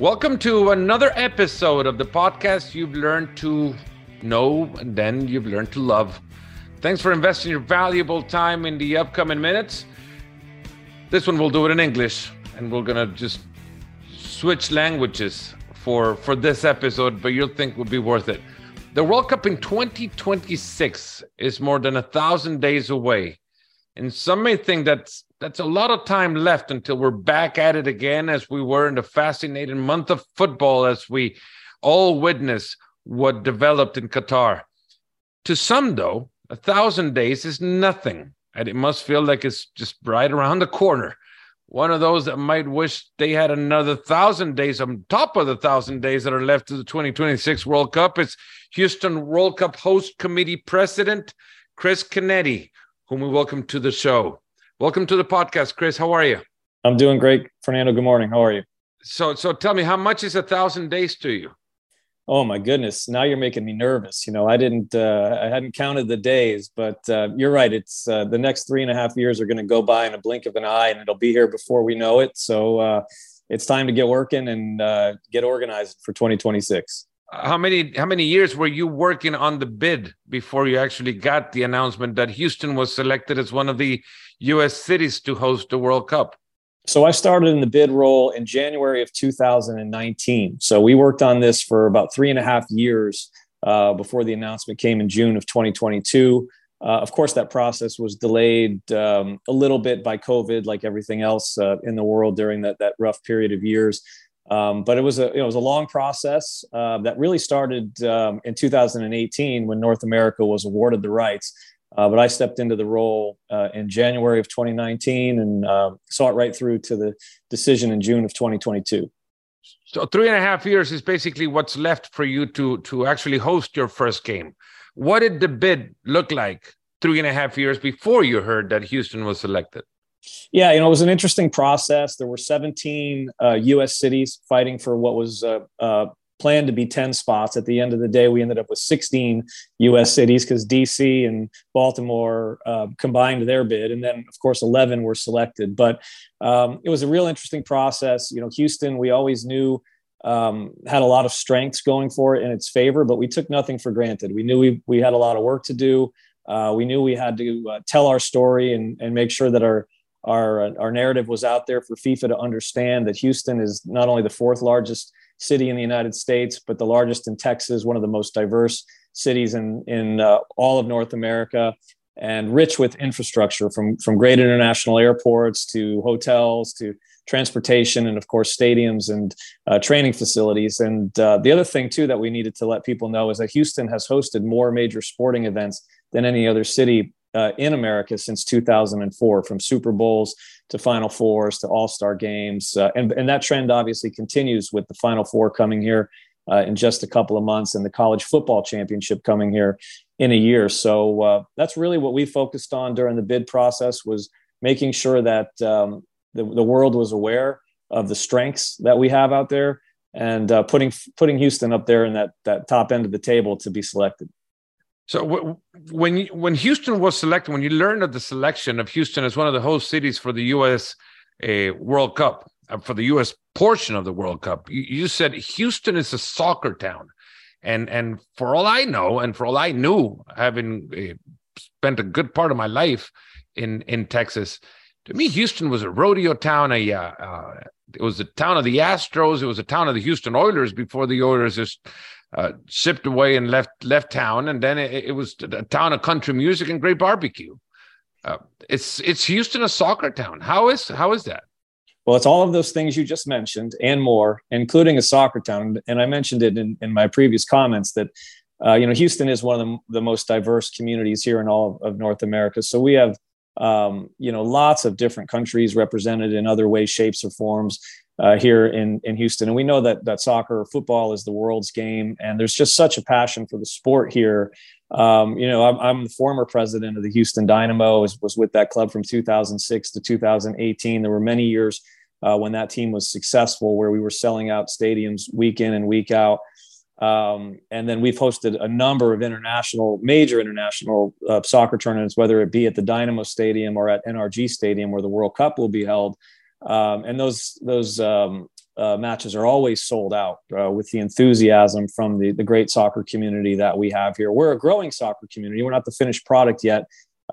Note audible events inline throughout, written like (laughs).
Welcome to another episode of the podcast you've learned to know and then you've learned to love. Thanks for investing your valuable time in the upcoming minutes. This one we'll do it in English, and we're gonna just switch languages for for this episode, but you'll think will be worth it. The World Cup in 2026 is more than a thousand days away, and some may think that's that's a lot of time left until we're back at it again, as we were in the fascinating month of football, as we all witness what developed in Qatar. To some, though, a thousand days is nothing, and it must feel like it's just right around the corner one of those that might wish they had another thousand days on top of the thousand days that are left to the 2026 World Cup. It's Houston World Cup host committee president, Chris Canetti, whom we welcome to the show. Welcome to the podcast, Chris. How are you? I'm doing great, Fernando. Good morning. How are you? So, so tell me, how much is a thousand days to you? Oh my goodness! Now you're making me nervous. You know, I didn't, uh, I hadn't counted the days, but uh, you're right. It's uh, the next three and a half years are going to go by in a blink of an eye, and it'll be here before we know it. So uh, it's time to get working and uh, get organized for 2026. How many how many years were you working on the bid before you actually got the announcement that Houston was selected as one of the U.S. cities to host the World Cup? So I started in the bid role in January of 2019. So we worked on this for about three and a half years uh, before the announcement came in June of 2022. Uh, of course, that process was delayed um, a little bit by COVID, like everything else uh, in the world during that that rough period of years. Um, but it was a you know, it was a long process uh, that really started um, in 2018 when North America was awarded the rights. Uh, but I stepped into the role uh, in January of 2019 and uh, saw it right through to the decision in June of 2022. So three and a half years is basically what's left for you to to actually host your first game. What did the bid look like three and a half years before you heard that Houston was selected? Yeah, you know, it was an interesting process. There were 17 U.S. Uh, cities fighting for what was uh, uh, planned to be 10 spots. At the end of the day, we ended up with 16 US cities because DC and Baltimore uh, combined their bid. And then, of course, 11 were selected. But um, it was a real interesting process. You know, Houston, we always knew um, had a lot of strengths going for it in its favor, but we took nothing for granted. We knew we, we had a lot of work to do. Uh, we knew we had to uh, tell our story and, and make sure that our our, our narrative was out there for FIFA to understand that Houston is not only the fourth largest city in the United States, but the largest in Texas, one of the most diverse cities in in uh, all of North America, and rich with infrastructure from from great international airports to hotels to transportation and of course stadiums and uh, training facilities. And uh, the other thing too that we needed to let people know is that Houston has hosted more major sporting events than any other city uh, in America since 2004, from Super Bowls to Final Fours to All Star games. Uh, and, and that trend obviously continues with the Final Four coming here uh, in just a couple of months and the College Football Championship coming here in a year. So uh, that's really what we focused on during the bid process was making sure that um, the, the world was aware of the strengths that we have out there and uh, putting putting Houston up there in that that top end of the table to be selected. So when you, when Houston was selected, when you learned of the selection of Houston as one of the host cities for the U.S. Uh, World Cup, uh, for the U.S. portion of the World Cup, you, you, said Houston is a soccer town, and and for all I know, and for all I knew, having uh, spent a good part of my life in in Texas, to me, Houston was a rodeo town. A uh, uh, it was the town of the Astros. It was a town of the Houston Oilers before the Oilers just uh, shipped away and left left town, and then it, it, was a town of country music and great barbecue. Uh, it's it's Houston a soccer town. How is how is that? Well, it's all of those things you just mentioned and more, including a soccer town. And I mentioned it in, in my previous comments that uh, you know Houston is one of the, the, most diverse communities here in all of, of North America. So we have um, you know lots of different countries represented in other ways, shapes, or forms uh, here in in Houston, and we know that that soccer, or football is the world's game, and there's just such a passion for the sport here. Um, you know, I'm, I'm, the former president of the Houston Dynamo. Was, was with that club from 2006 to 2018. There were many years uh, when that team was successful, where we were selling out stadiums week in and week out. Um, and then we've hosted a number of international, major international uh, soccer tournaments, whether it be at the Dynamo Stadium or at NRG Stadium, where the World Cup will be held. Um, and those those um, uh, matches are always sold out uh, with the enthusiasm from the, the great soccer community that we have here. We're a growing soccer community. We're not the finished product yet.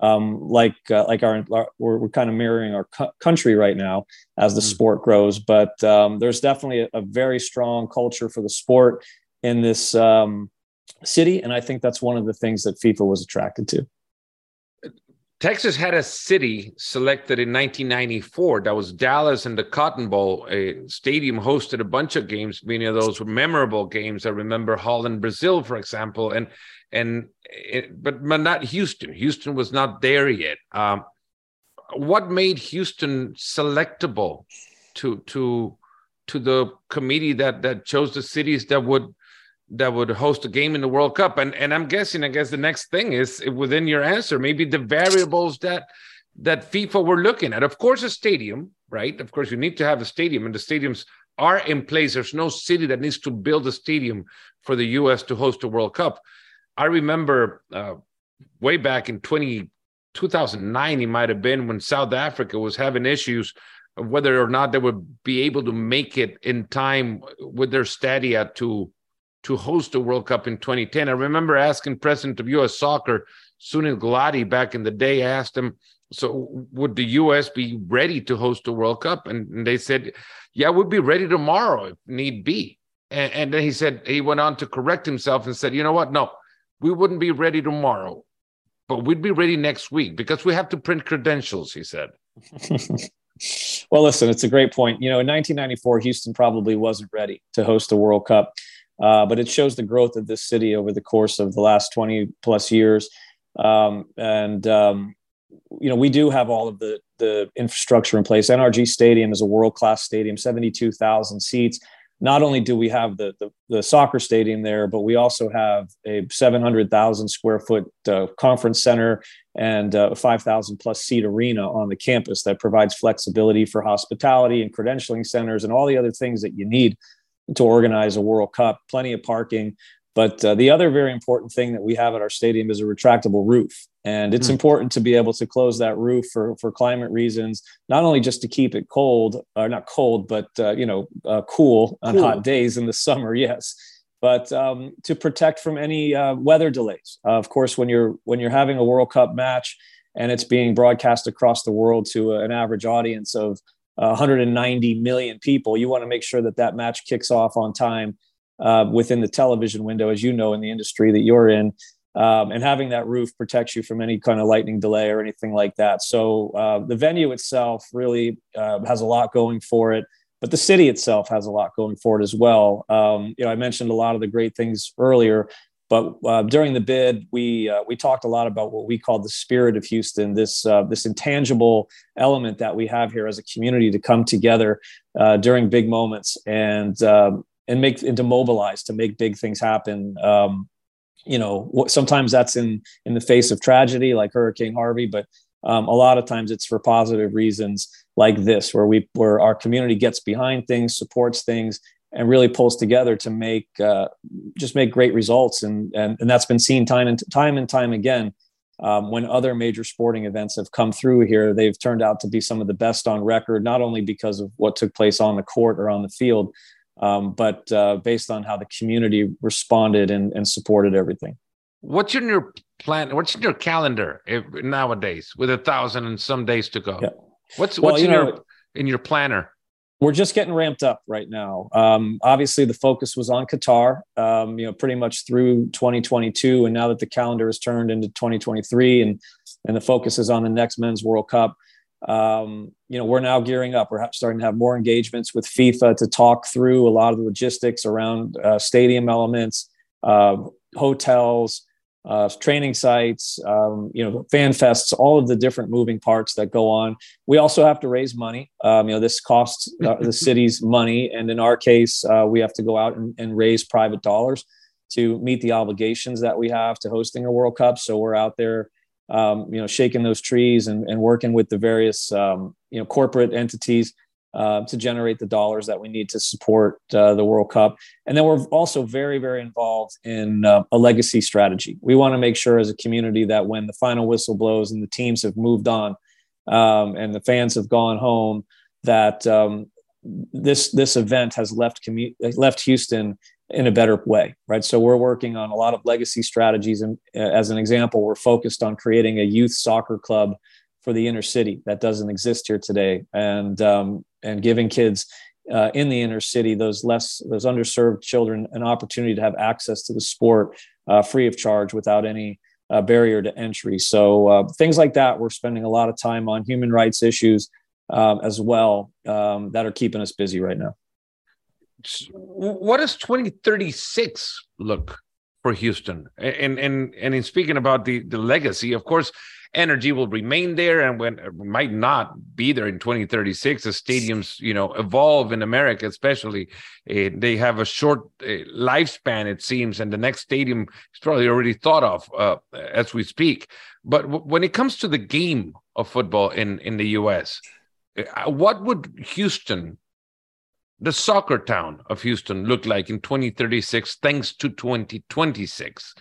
Um, like uh, like our, our we're, we're, kind of mirroring our cu- country right now as the mm-hmm. sport grows. But um, there's definitely a, a, very strong culture for the sport in this um, city, and I think that's one of the things that FIFA was attracted to. Texas had a city selected in 1994. That was Dallas and the Cotton Bowl. A stadium hosted a bunch of games. Many of those were memorable games. I remember Holland, Brazil, for example, and and it, but but not Houston. Houston was not there yet. Um, what made Houston selectable to to to the committee that that chose the cities that would that would host a game in the World Cup. And and I'm guessing, I guess the next thing is within your answer, maybe the variables that that FIFA were looking at. Of course, a stadium, right? Of course, you need to have a stadium, and the stadiums are in place. There's no city that needs to build a stadium for the U.S. to host a World Cup. I remember uh, way back in 20, 2009, it might have been when South Africa was having issues whether or not they would be able to make it in time with their stadia to to host a World Cup in 2010. I remember asking President of U.S. Soccer, Sunil Gulati, back in the day, I asked him, so would the U.S. be ready to host a World Cup? And, and they said, yeah, we'd be ready tomorrow if need be. And, and then he said, he went on to correct himself and said, you know what? No, we wouldn't be ready tomorrow, but we'd be ready next week because we have to print credentials, he said. (laughs) well, listen, it's a great point. You know, in 1994, Houston probably wasn't ready to host a World Cup. Uh, but it shows the growth of this city over the course of the last 20 plus years. Um, and, um, you know, we do have all of the, the infrastructure in place. NRG Stadium is a world class stadium, 72,000 seats. Not only do we have the, the, the, soccer stadium there, but we also have a 700,000 square foot uh, conference center and a 5,000 plus seat arena on the campus that provides flexibility for hospitality and credentialing centers and all the other things that you need to organize a World Cup, plenty of parking. But uh, the other very important thing that we have at our stadium is a retractable roof. And it's mm. important to be able to close that roof for, for climate reasons, not only just to keep it cold, or not cold, but, uh, you know, uh, cool on cool. hot days in the (laughs) summer, yes. But um, to protect from any uh, weather delays. of course, when you're when you're having a World Cup match and it's being broadcast across the world to an average audience of 190 million people. You want to make sure that that match kicks off on time uh, within the television window, as you know, in the industry that you're in. Um, and having that roof protects you from any kind of lightning delay or anything like that. So uh, the venue itself really uh, has a lot going for it, but the city itself has a lot going for it as well. Um, you know, I mentioned a lot of the great things earlier, but uh, during the bid, we uh, we talked a lot about what we call the spirit of Houston, this uh, this intangible element that we have here as a community to come together uh, during big moments and um, and make and to mobilize to make big things happen. Um, you know, sometimes that's in in the face of tragedy, like Hurricane Harvey, but um, a lot of times it's for positive reasons like this, where we where our community gets behind things, supports things, and really pulls together to make uh, just make great results. And, and and that's been seen time and time and time again um, when other major sporting events have come through here they've turned out to be some of the best on record not only because of what took place on the court or on the field um, but uh, based on how the community responded and, and supported everything. What's in your plan what's in your calendar if, nowadays with a thousand and some days to go? Yeah. what's well, what's in know, your in your planner we're just getting ramped up right now. Um, obviously, the focus was on Qatar, um, you know, pretty much through 2022, and now that the calendar has turned into 2023, and and the focus is on the next Men's World Cup. Um, you know, we're now gearing up. We're starting to have more engagements with FIFA to talk through a lot of the logistics around uh, stadium elements, uh, hotels, uh, training sites, um, you know, fan fests, all of the different moving parts that go on. We also have to raise money. Um, you know, this costs uh, the (laughs) city's money, and in our case, uh, we have to go out and, and, raise private dollars to meet the obligations that we have to hosting a World Cup. So we're out there, um, you know, shaking those trees and, and working with the various, um, you know, corporate entities uh, to generate the dollars that we need to support uh, the World Cup. And then we're also very, very involved in uh, a legacy strategy. We want to make sure as a community that when the final whistle blows and the teams have moved on um, and the fans have gone home, that um, this this event has left commu- left Houston in a better way, right? So we're working on a lot of legacy strategies, and uh, as an example, we're focused on creating a youth soccer club for the inner city that doesn't exist here today, and um, and giving kids uh, in the inner city those less those underserved children an opportunity to have access to the sport uh, free of charge without any uh, barrier to entry. So uh, things like that, we're spending a lot of time on human rights issues um, as well um, that are keeping us busy right now. What does 2036 look for Houston? And and and in speaking about the the legacy, of course, NRG will remain there and when might not be there in 2036 as stadiums you know evolve in america especially uh, they have a short uh, lifespan it seems and the next stadium is probably already thought of uh, as we speak but when it comes to the game of football in in the us uh, what would houston the soccer town of houston look like in 2036 thanks to 2026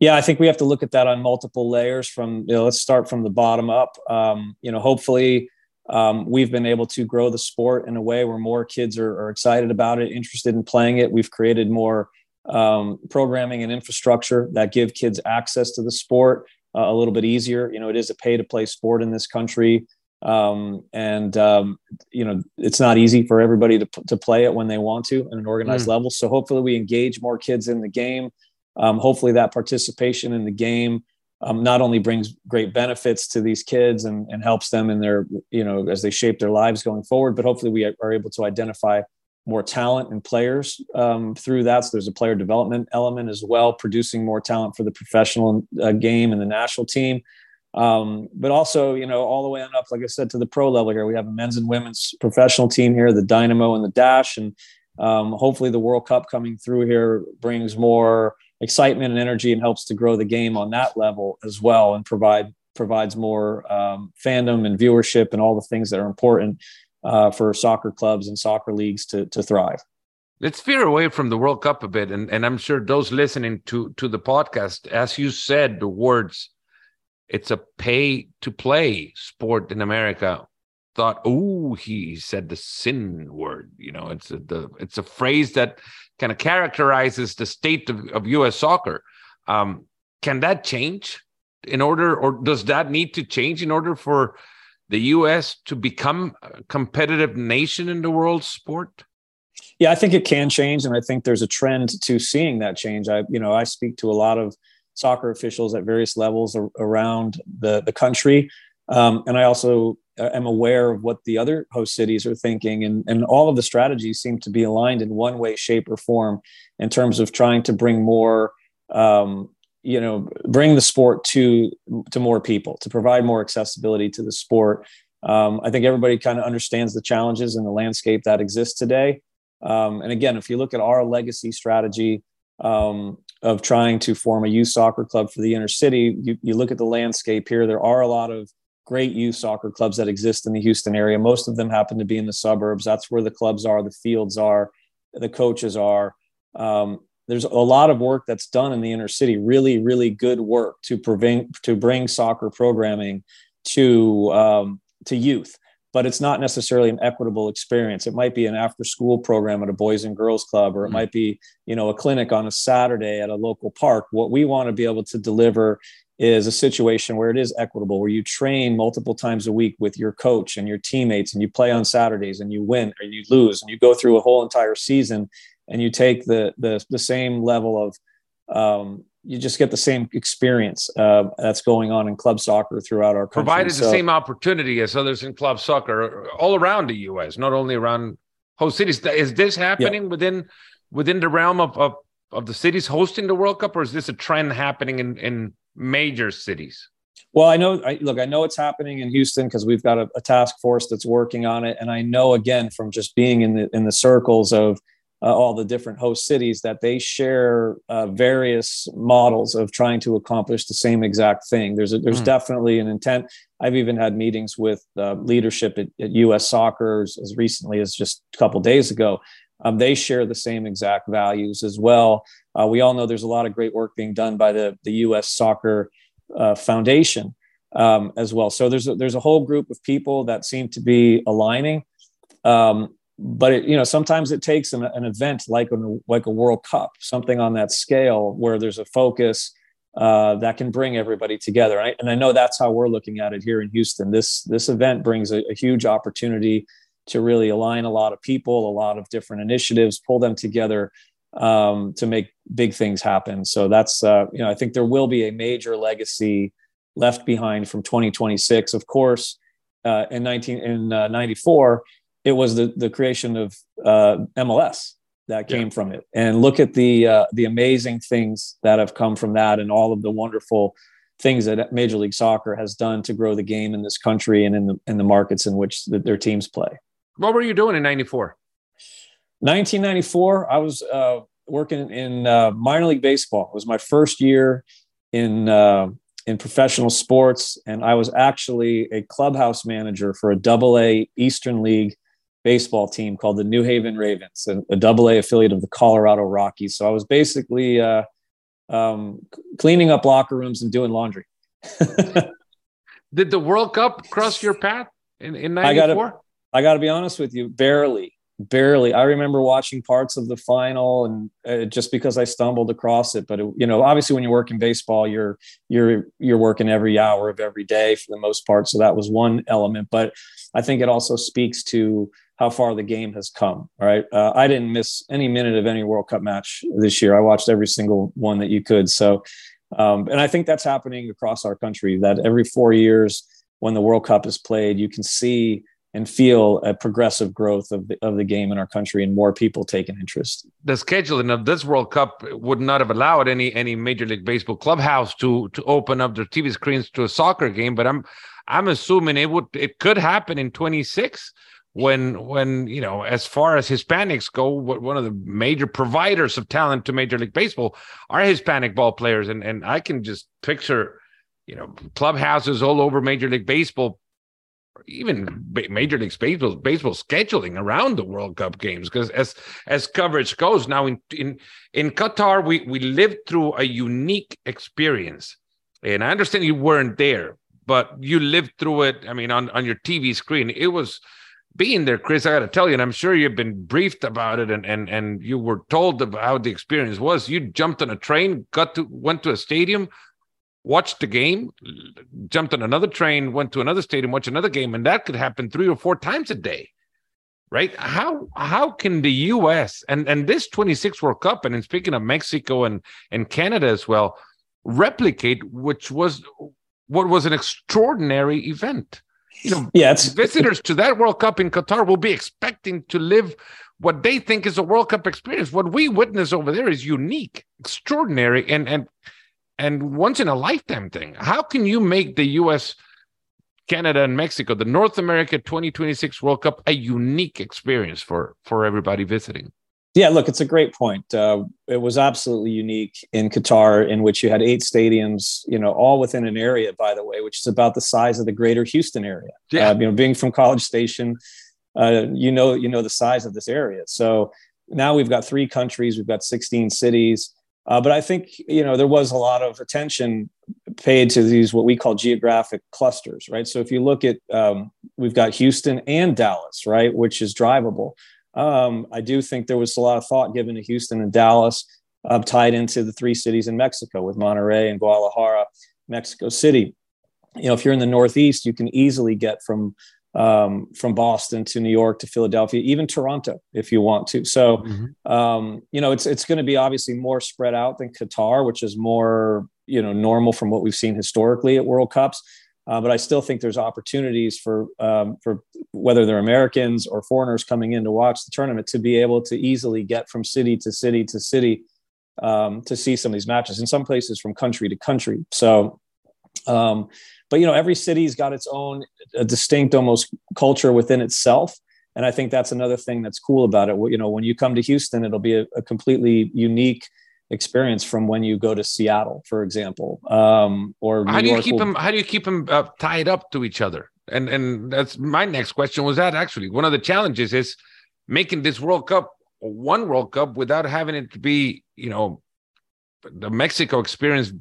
yeah, I think we have to look at that on multiple layers. From you know, let's start from the bottom up. Um, you know, hopefully, um, we've been able to grow the sport in a way where more kids are, are excited about it, interested in playing it. We've created more um, programming and infrastructure that give kids access to the sport uh, a little bit easier. You know, it is a pay to play sport in this country. Um, and um, you know it's not easy for everybody to, to play it when they want to at an organized mm. level. So hopefully we engage more kids in the game um, hopefully that participation in the game um, not only brings great benefits to these kids and, and helps them in their you know as they shape their lives going forward but hopefully we are able to identify more talent and players um, through that so there's a player development element as well producing more talent for the professional uh, game and the national team um, but also you know all the way on up like i said to the pro level here we have a men's and women's professional team here the dynamo and the dash and um, hopefully the world cup coming through here brings more excitement and energy and helps to grow the game on that level as well and provide provides more um, fandom and viewership and all the things that are important uh, for soccer clubs and soccer leagues to, to thrive. Let's veer away from the World Cup a bit, and, and I'm sure those listening to to the podcast, as you said, the words, it's a pay to play sport in America. Thought, oh, he said the sin word. You know, it's a, the it's a phrase that kind of characterizes the state of, of U.S. soccer. Um, can that change in order, or does that need to change in order for the U.S. to become a competitive nation in the world sport? Yeah, I think it can change, and I think there's a trend to seeing that change. I, you know, I speak to a lot of soccer officials at various levels around the the country, um, and I also am aware of what the other host cities are thinking and, and all of the strategies seem to be aligned in one way shape or form in terms of trying to bring more um, you know bring the sport to to more people to provide more accessibility to the sport. Um, i think everybody kind of understands the challenges and the landscape that exists today. Um, and again if you look at our legacy strategy um, of trying to form a youth soccer club for the inner city you, you look at the landscape here there are a lot of great youth soccer clubs that exist in the Houston area. Most of them happen to be in the suburbs. That's where the clubs are, the fields are, the coaches are. Um, there's a lot of work that's done in the inner city. Really, really good work to prevent to bring soccer programming to um, to youth. But it's not necessarily an equitable experience. It might be an after-school program at a boys and girls club, or it mm-hmm. might be, you know, a clinic on a Saturday at a local park. What we want to be able to deliver is a situation where it is equitable, where you train multiple times a week with your coach and your teammates, and you play on Saturdays and you win or you lose, and you go through a whole entire season, and you take the the, the same level of um, you just get the same experience uh, that's going on in club soccer throughout our country. Provided so, the same opportunity as others in club soccer all around the U.S., not only around host cities. Is this happening yeah. within within the realm of, of of the cities hosting the World Cup, or is this a trend happening in in major cities? Well, I know. I, look, I know it's happening in Houston because we've got a, a, task force that's working on it, and I know again from just being in the in the circles of uh, all the different host cities that they share uh, various models of trying to accomplish the same exact thing. There's a, there's mm. definitely an intent. I've even had meetings with uh, leadership at, at, U.S. Soccer as, as recently as just a couple days ago. Um, they share the same exact values as well. Uh, we all know there's a lot of great work being done by the, the U.S. Soccer uh, Foundation um, as well. So there's a, there's a whole group of people that seem to be aligning. Um, but it, you know sometimes it takes an, an event like a, like a World Cup, something on that scale where there's a focus uh, that can bring everybody together. And I, and I, know that's how we're looking at it here in Houston. This this event brings a, a, huge opportunity to really align a lot of people, a lot of different initiatives, pull them together um, to make big things happen. So that's uh, you know I think there will be a major legacy left behind from 2026. Of course, uh, in 19 in uh, 94 it was the the creation of uh, MLS that came yeah. from it. And look at the uh, the amazing things that have come from that, and all of the wonderful things that Major League Soccer has done to grow the game in this country and in the in the markets in which the, their teams play. What were you doing in '94? 1994, I was uh, working in uh, minor league baseball. It was my first year in uh, in professional sports, and I was actually a clubhouse manager for a Double A Eastern League baseball team called the New Haven Ravens, a, double A affiliate of the Colorado Rockies. So I was basically uh, um, cleaning up locker rooms and doing laundry. (laughs) Did the World Cup cross your path in, in 94? I gotta, be honest with you, barely, barely. I remember watching parts of the final and uh, just because I stumbled across it, but it, you know, obviously when you work in baseball, you're, you're, you're working every hour of every day for the most part. So that was one element, but I think it also speaks to how far the game has come. Right, uh, I didn't miss any minute of any World Cup match this year. I watched every single one that you could. So, um, and I think that's happening across our country. That every four years, when the World Cup is played, you can see and feel a progressive growth of the, of the game in our country and more people taking interest. The scheduling of this World Cup would not have allowed any any Major League Baseball clubhouse to to open up their TV screens to a soccer game, but I'm I'm assuming it would it could happen in 26 when when you know as far as hispanics go one of the major providers of talent to major league baseball are hispanic ball players. And and i can just picture you know clubhouses all over major league baseball even major league baseball baseball scheduling around the world cup games. Because as as coverage goes now in in in qatar we we lived through a unique experience. And i understand you weren't there but you lived through it i mean on on your tv screen. It was being there, Chris, I got to tell you, and I'm sure you've been briefed about it, and and and you were told about how the experience was. You jumped on a train, got to went to a stadium, watched the game, jumped on another train, went to another stadium, watched another game, and that could happen three or four times a day, right? How how can the U.S. and and this 26 World Cup, and in speaking of Mexico and and Canada as well, replicate which was what was an extraordinary event? You know, yeah, visitors to that World Cup in Qatar will be expecting to live what they think is a World Cup experience. What we witness over there is unique, extraordinary, and and and once in a lifetime thing. How can you make the U.S., Canada, and Mexico, the North America 2026 World Cup, a unique experience for for everybody visiting? Yeah, look, it's a great point. Uh, it was absolutely unique in Qatar, in which you had eight stadiums, you know, all within an area, by the way, which is about the size of the greater Houston area. Yeah. Uh, you know, being from College Station, uh, you know, you know the size of this area. So now we've got three countries, we've got 16 cities. Uh, but I think you know there was a lot of attention paid to these what we call geographic clusters, right? So if you look at, um, we've got Houston and Dallas, right, which is drivable. Um, I do think there was a lot of thought given to Houston and Dallas, uh, tied into the three cities in Mexico with Monterrey and Guadalajara, Mexico City. You know, if you're in the Northeast, you can easily get from um, from Boston to New York to Philadelphia, even Toronto, if you want to. So, mm-hmm. um, you know, it's it's going to be obviously more spread out than Qatar, which is more you know normal from what we've seen historically at World Cups. Uh, but I still think there's opportunities for um, for whether they're Americans or foreigners coming in to watch the tournament to be able to easily get from city to city to city um, to see some of these matches. In some places, from country to country. So, um, but you know, every city's got its own distinct, almost culture within itself. And I think that's another thing that's cool about it. You know, when you come to Houston, it'll be a, a completely unique experience from when you go to Seattle, for example, um, or how do you York keep will... them? How do you keep them uh, tied up to each other? And and that's my next question. Was that actually one of the challenges is making this World Cup one World Cup without having it to be, you know, the Mexico experience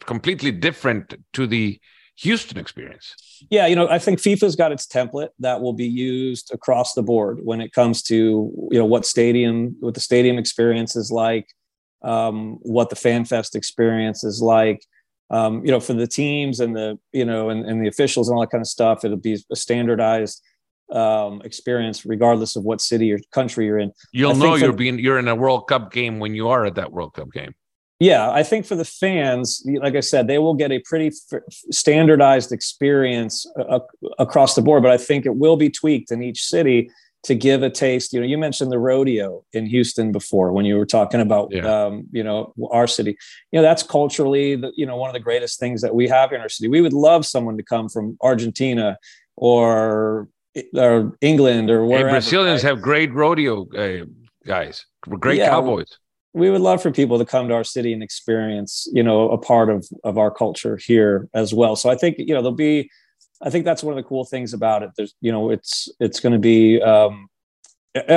completely different to the Houston experience. Yeah, you know, I think FIFA's got its template that will be used across the board when it comes to you know what stadium, what the stadium experience is like, um, what the FanFest experience is like. Um, you know, for the teams and the you know and, and the officials and all that kind of stuff, it'll be a standardized um, experience regardless of what city or country you're in. You'll know you're being you're in a World Cup game when you are at that World Cup game. Yeah, I think for the fans, like I said, they will get a pretty f- standardized experience uh, across the board. But I think it will be tweaked in each city to give a taste. You know, you mentioned the rodeo in Houston before when you were talking about, yeah. um, you know, our city. You know, that's culturally, the, you know, one of the greatest things that we have in our city. We would love someone to come from Argentina or or England or wherever. Hey, Brazilians right? have great rodeo uh, guys, great yeah, cowboys we would love for people to come to our city and experience you know a part of of our culture here as well so i think you know there'll be i think that's one of the cool things about it. There's you know it's it's going to be um,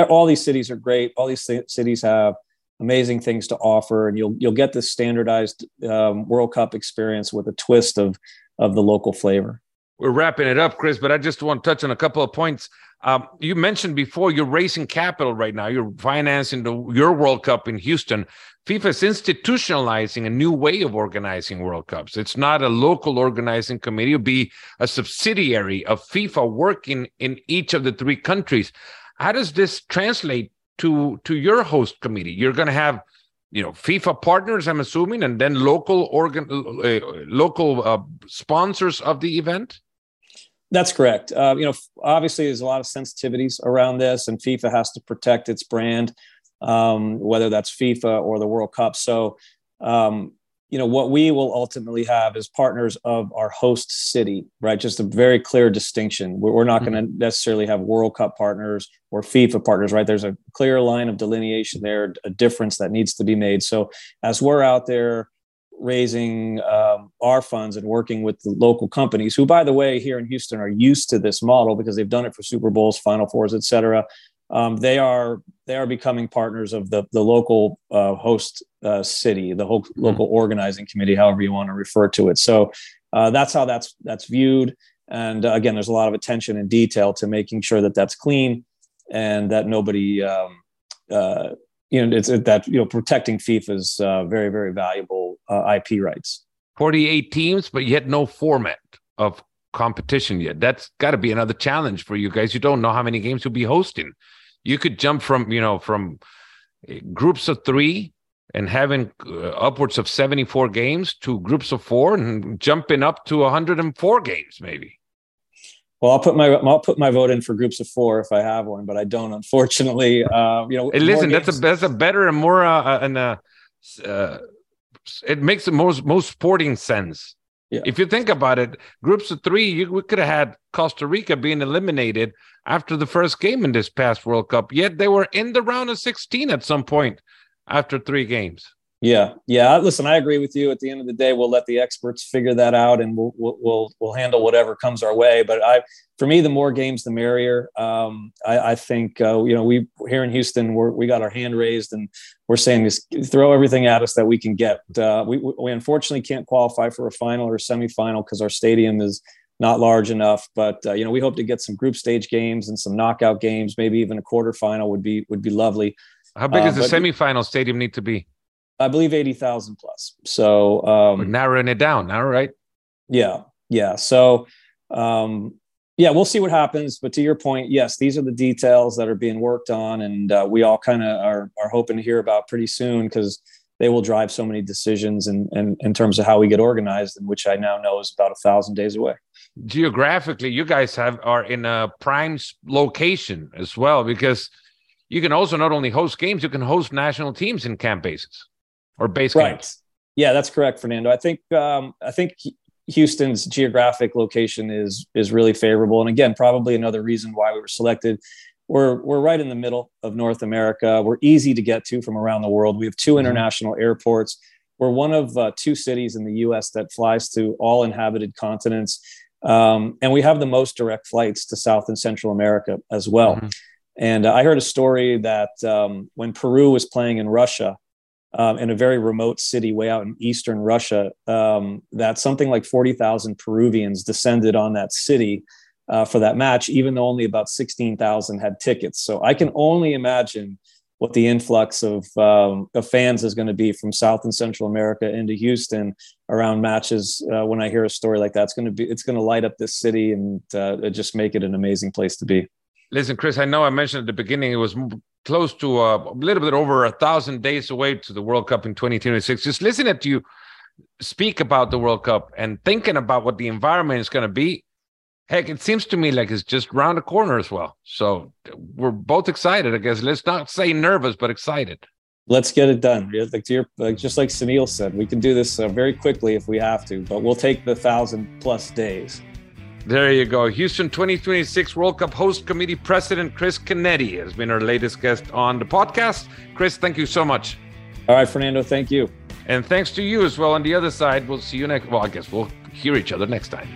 all these cities are great. All these th- cities have amazing things to offer and you'll you'll get this standardized um, world cup experience with a twist of of the local flavor we're wrapping it up chris but i just want to touch on a couple of points um, you mentioned before you're raising capital right now. You're financing the, your World Cup in Houston. FIFA is institutionalizing a new way of organizing World Cups. It's not a local organizing committee; it'll be a subsidiary of FIFA working in each of the three countries. How does this translate to to your host committee? You're going to have, you know, FIFA partners, I'm assuming, and then local organ, uh, local uh, sponsors of the event. That's correct. Uh, you know, obviously, there's a lot of sensitivities around this, and FIFA has to protect its brand, um, whether that's FIFA or the World Cup. So, um, you know, what we will ultimately have is partners of our host city, right? Just a very clear distinction. We're, not mm-hmm. going to necessarily have World Cup partners or FIFA partners, right? There's a clear line of delineation there, a difference that needs to be made. So, as we're out there raising um, our funds and working with the local companies who by the way here in houston are used to this model because they've done it for super bowls final fours et cetera. Um, they are they are becoming partners of the the local uh, host uh, city the whole mm-hmm. local organizing committee however you want to refer to it. So uh, that's how that's that's viewed. And uh, again there's a lot of attention and detail to making sure that that's clean and that nobody um, uh, you know, it's that you know protecting FIFA's uh, very very valuable uh, IP rights. Forty eight teams, but yet no format of competition yet. That's got to be another challenge for you guys. You don't know how many games you'll be hosting. You could jump from you know from eh, groups of three and having uh, upwards of 74 games to groups of four and jumping up to 104 games maybe well, I'll put my I'll put my vote in for groups of four if I have one, but I don't, unfortunately. Uh, you know, hey, listen, that's a that's a better and more uh, uh, and uh, uh, it makes the most most sporting sense. Yeah. If you think about it, groups of three, you, we could have had Costa Rica being eliminated after the first game in this past World Cup. Yet they were in the round of 16 at some point after three games. Yeah, yeah. Listen, I agree with you. At the end of the day, we'll let the experts figure that out, and we'll we'll we'll handle whatever comes our way. But I, for me, the more games, the merrier. Um, I, I, think uh, you know we here in Houston, we're, we got our hand raised, and we're saying this: throw everything at us that we can get. Uh, we we unfortunately can't qualify for a final or a semifinal because our stadium is not large enough. But uh, you know, we hope to get some group stage games and some knockout games. Maybe even a quarterfinal would be would be lovely. How big does uh, the semifinal stadium need to be? I believe 80,000 plus. So um, narrowing it down now, right? Yeah. Yeah. So, um, yeah, we'll see what happens. But to your point, yes, these are the details that are being worked on, and uh, we all kind of are, are hoping to hear about pretty soon because they will drive so many decisions in, in, in terms of how we get organized, and which I now know is about a thousand days away. Geographically, you guys have are in a prime location as well because you can also not only host games, you can host national teams in camp bases or base right. Games. Yeah, that's correct, Fernando. I think um, I think Houston's geographic location is is really favorable, and again, probably another reason why we were selected. We're we're right in the middle of North America. We're easy to get to from around the world. We have 2 mm-hmm. international airports. We're one of uh, two cities in the U.S. that flies to all inhabited continents, um, and we have the most direct flights to South and Central America as well. Mm-hmm. And uh, I heard a story that um, when Peru was playing in Russia, um, in a very remote city way out in eastern Russia um, that something like 40,000 Peruvians descended on that city uh, for that match, even though only about 16,000 had tickets. So I can only imagine what the influx of, um, of fans is going to be from South and Central America into Houston around matches. Uh, when I hear a story like that, it's going to be it's going to light up this city and uh, just make it an amazing place to be. Listen, Chris, I know I mentioned at the beginning it was close to uh, a little bit over a thousand days away to the World Cup in 2026. Just listening to you speak about the World Cup and thinking about what the environment is going to be, heck, it seems to me like it's just around the corner as well. So we're both excited, I guess. Let's not say nervous, but excited. Let's get it done. Like, your, like just like Sunil said, we can do this uh, very quickly if we have to, but we'll take the thousand plus days. There you go. Houston 2026 World Cup host committee president Chris Canetti has been our latest guest on the podcast. Chris, thank you so much. All right, Fernando, thank you. And thanks to you as well on the other side. We'll see you next. Well, I guess we'll hear each other next time.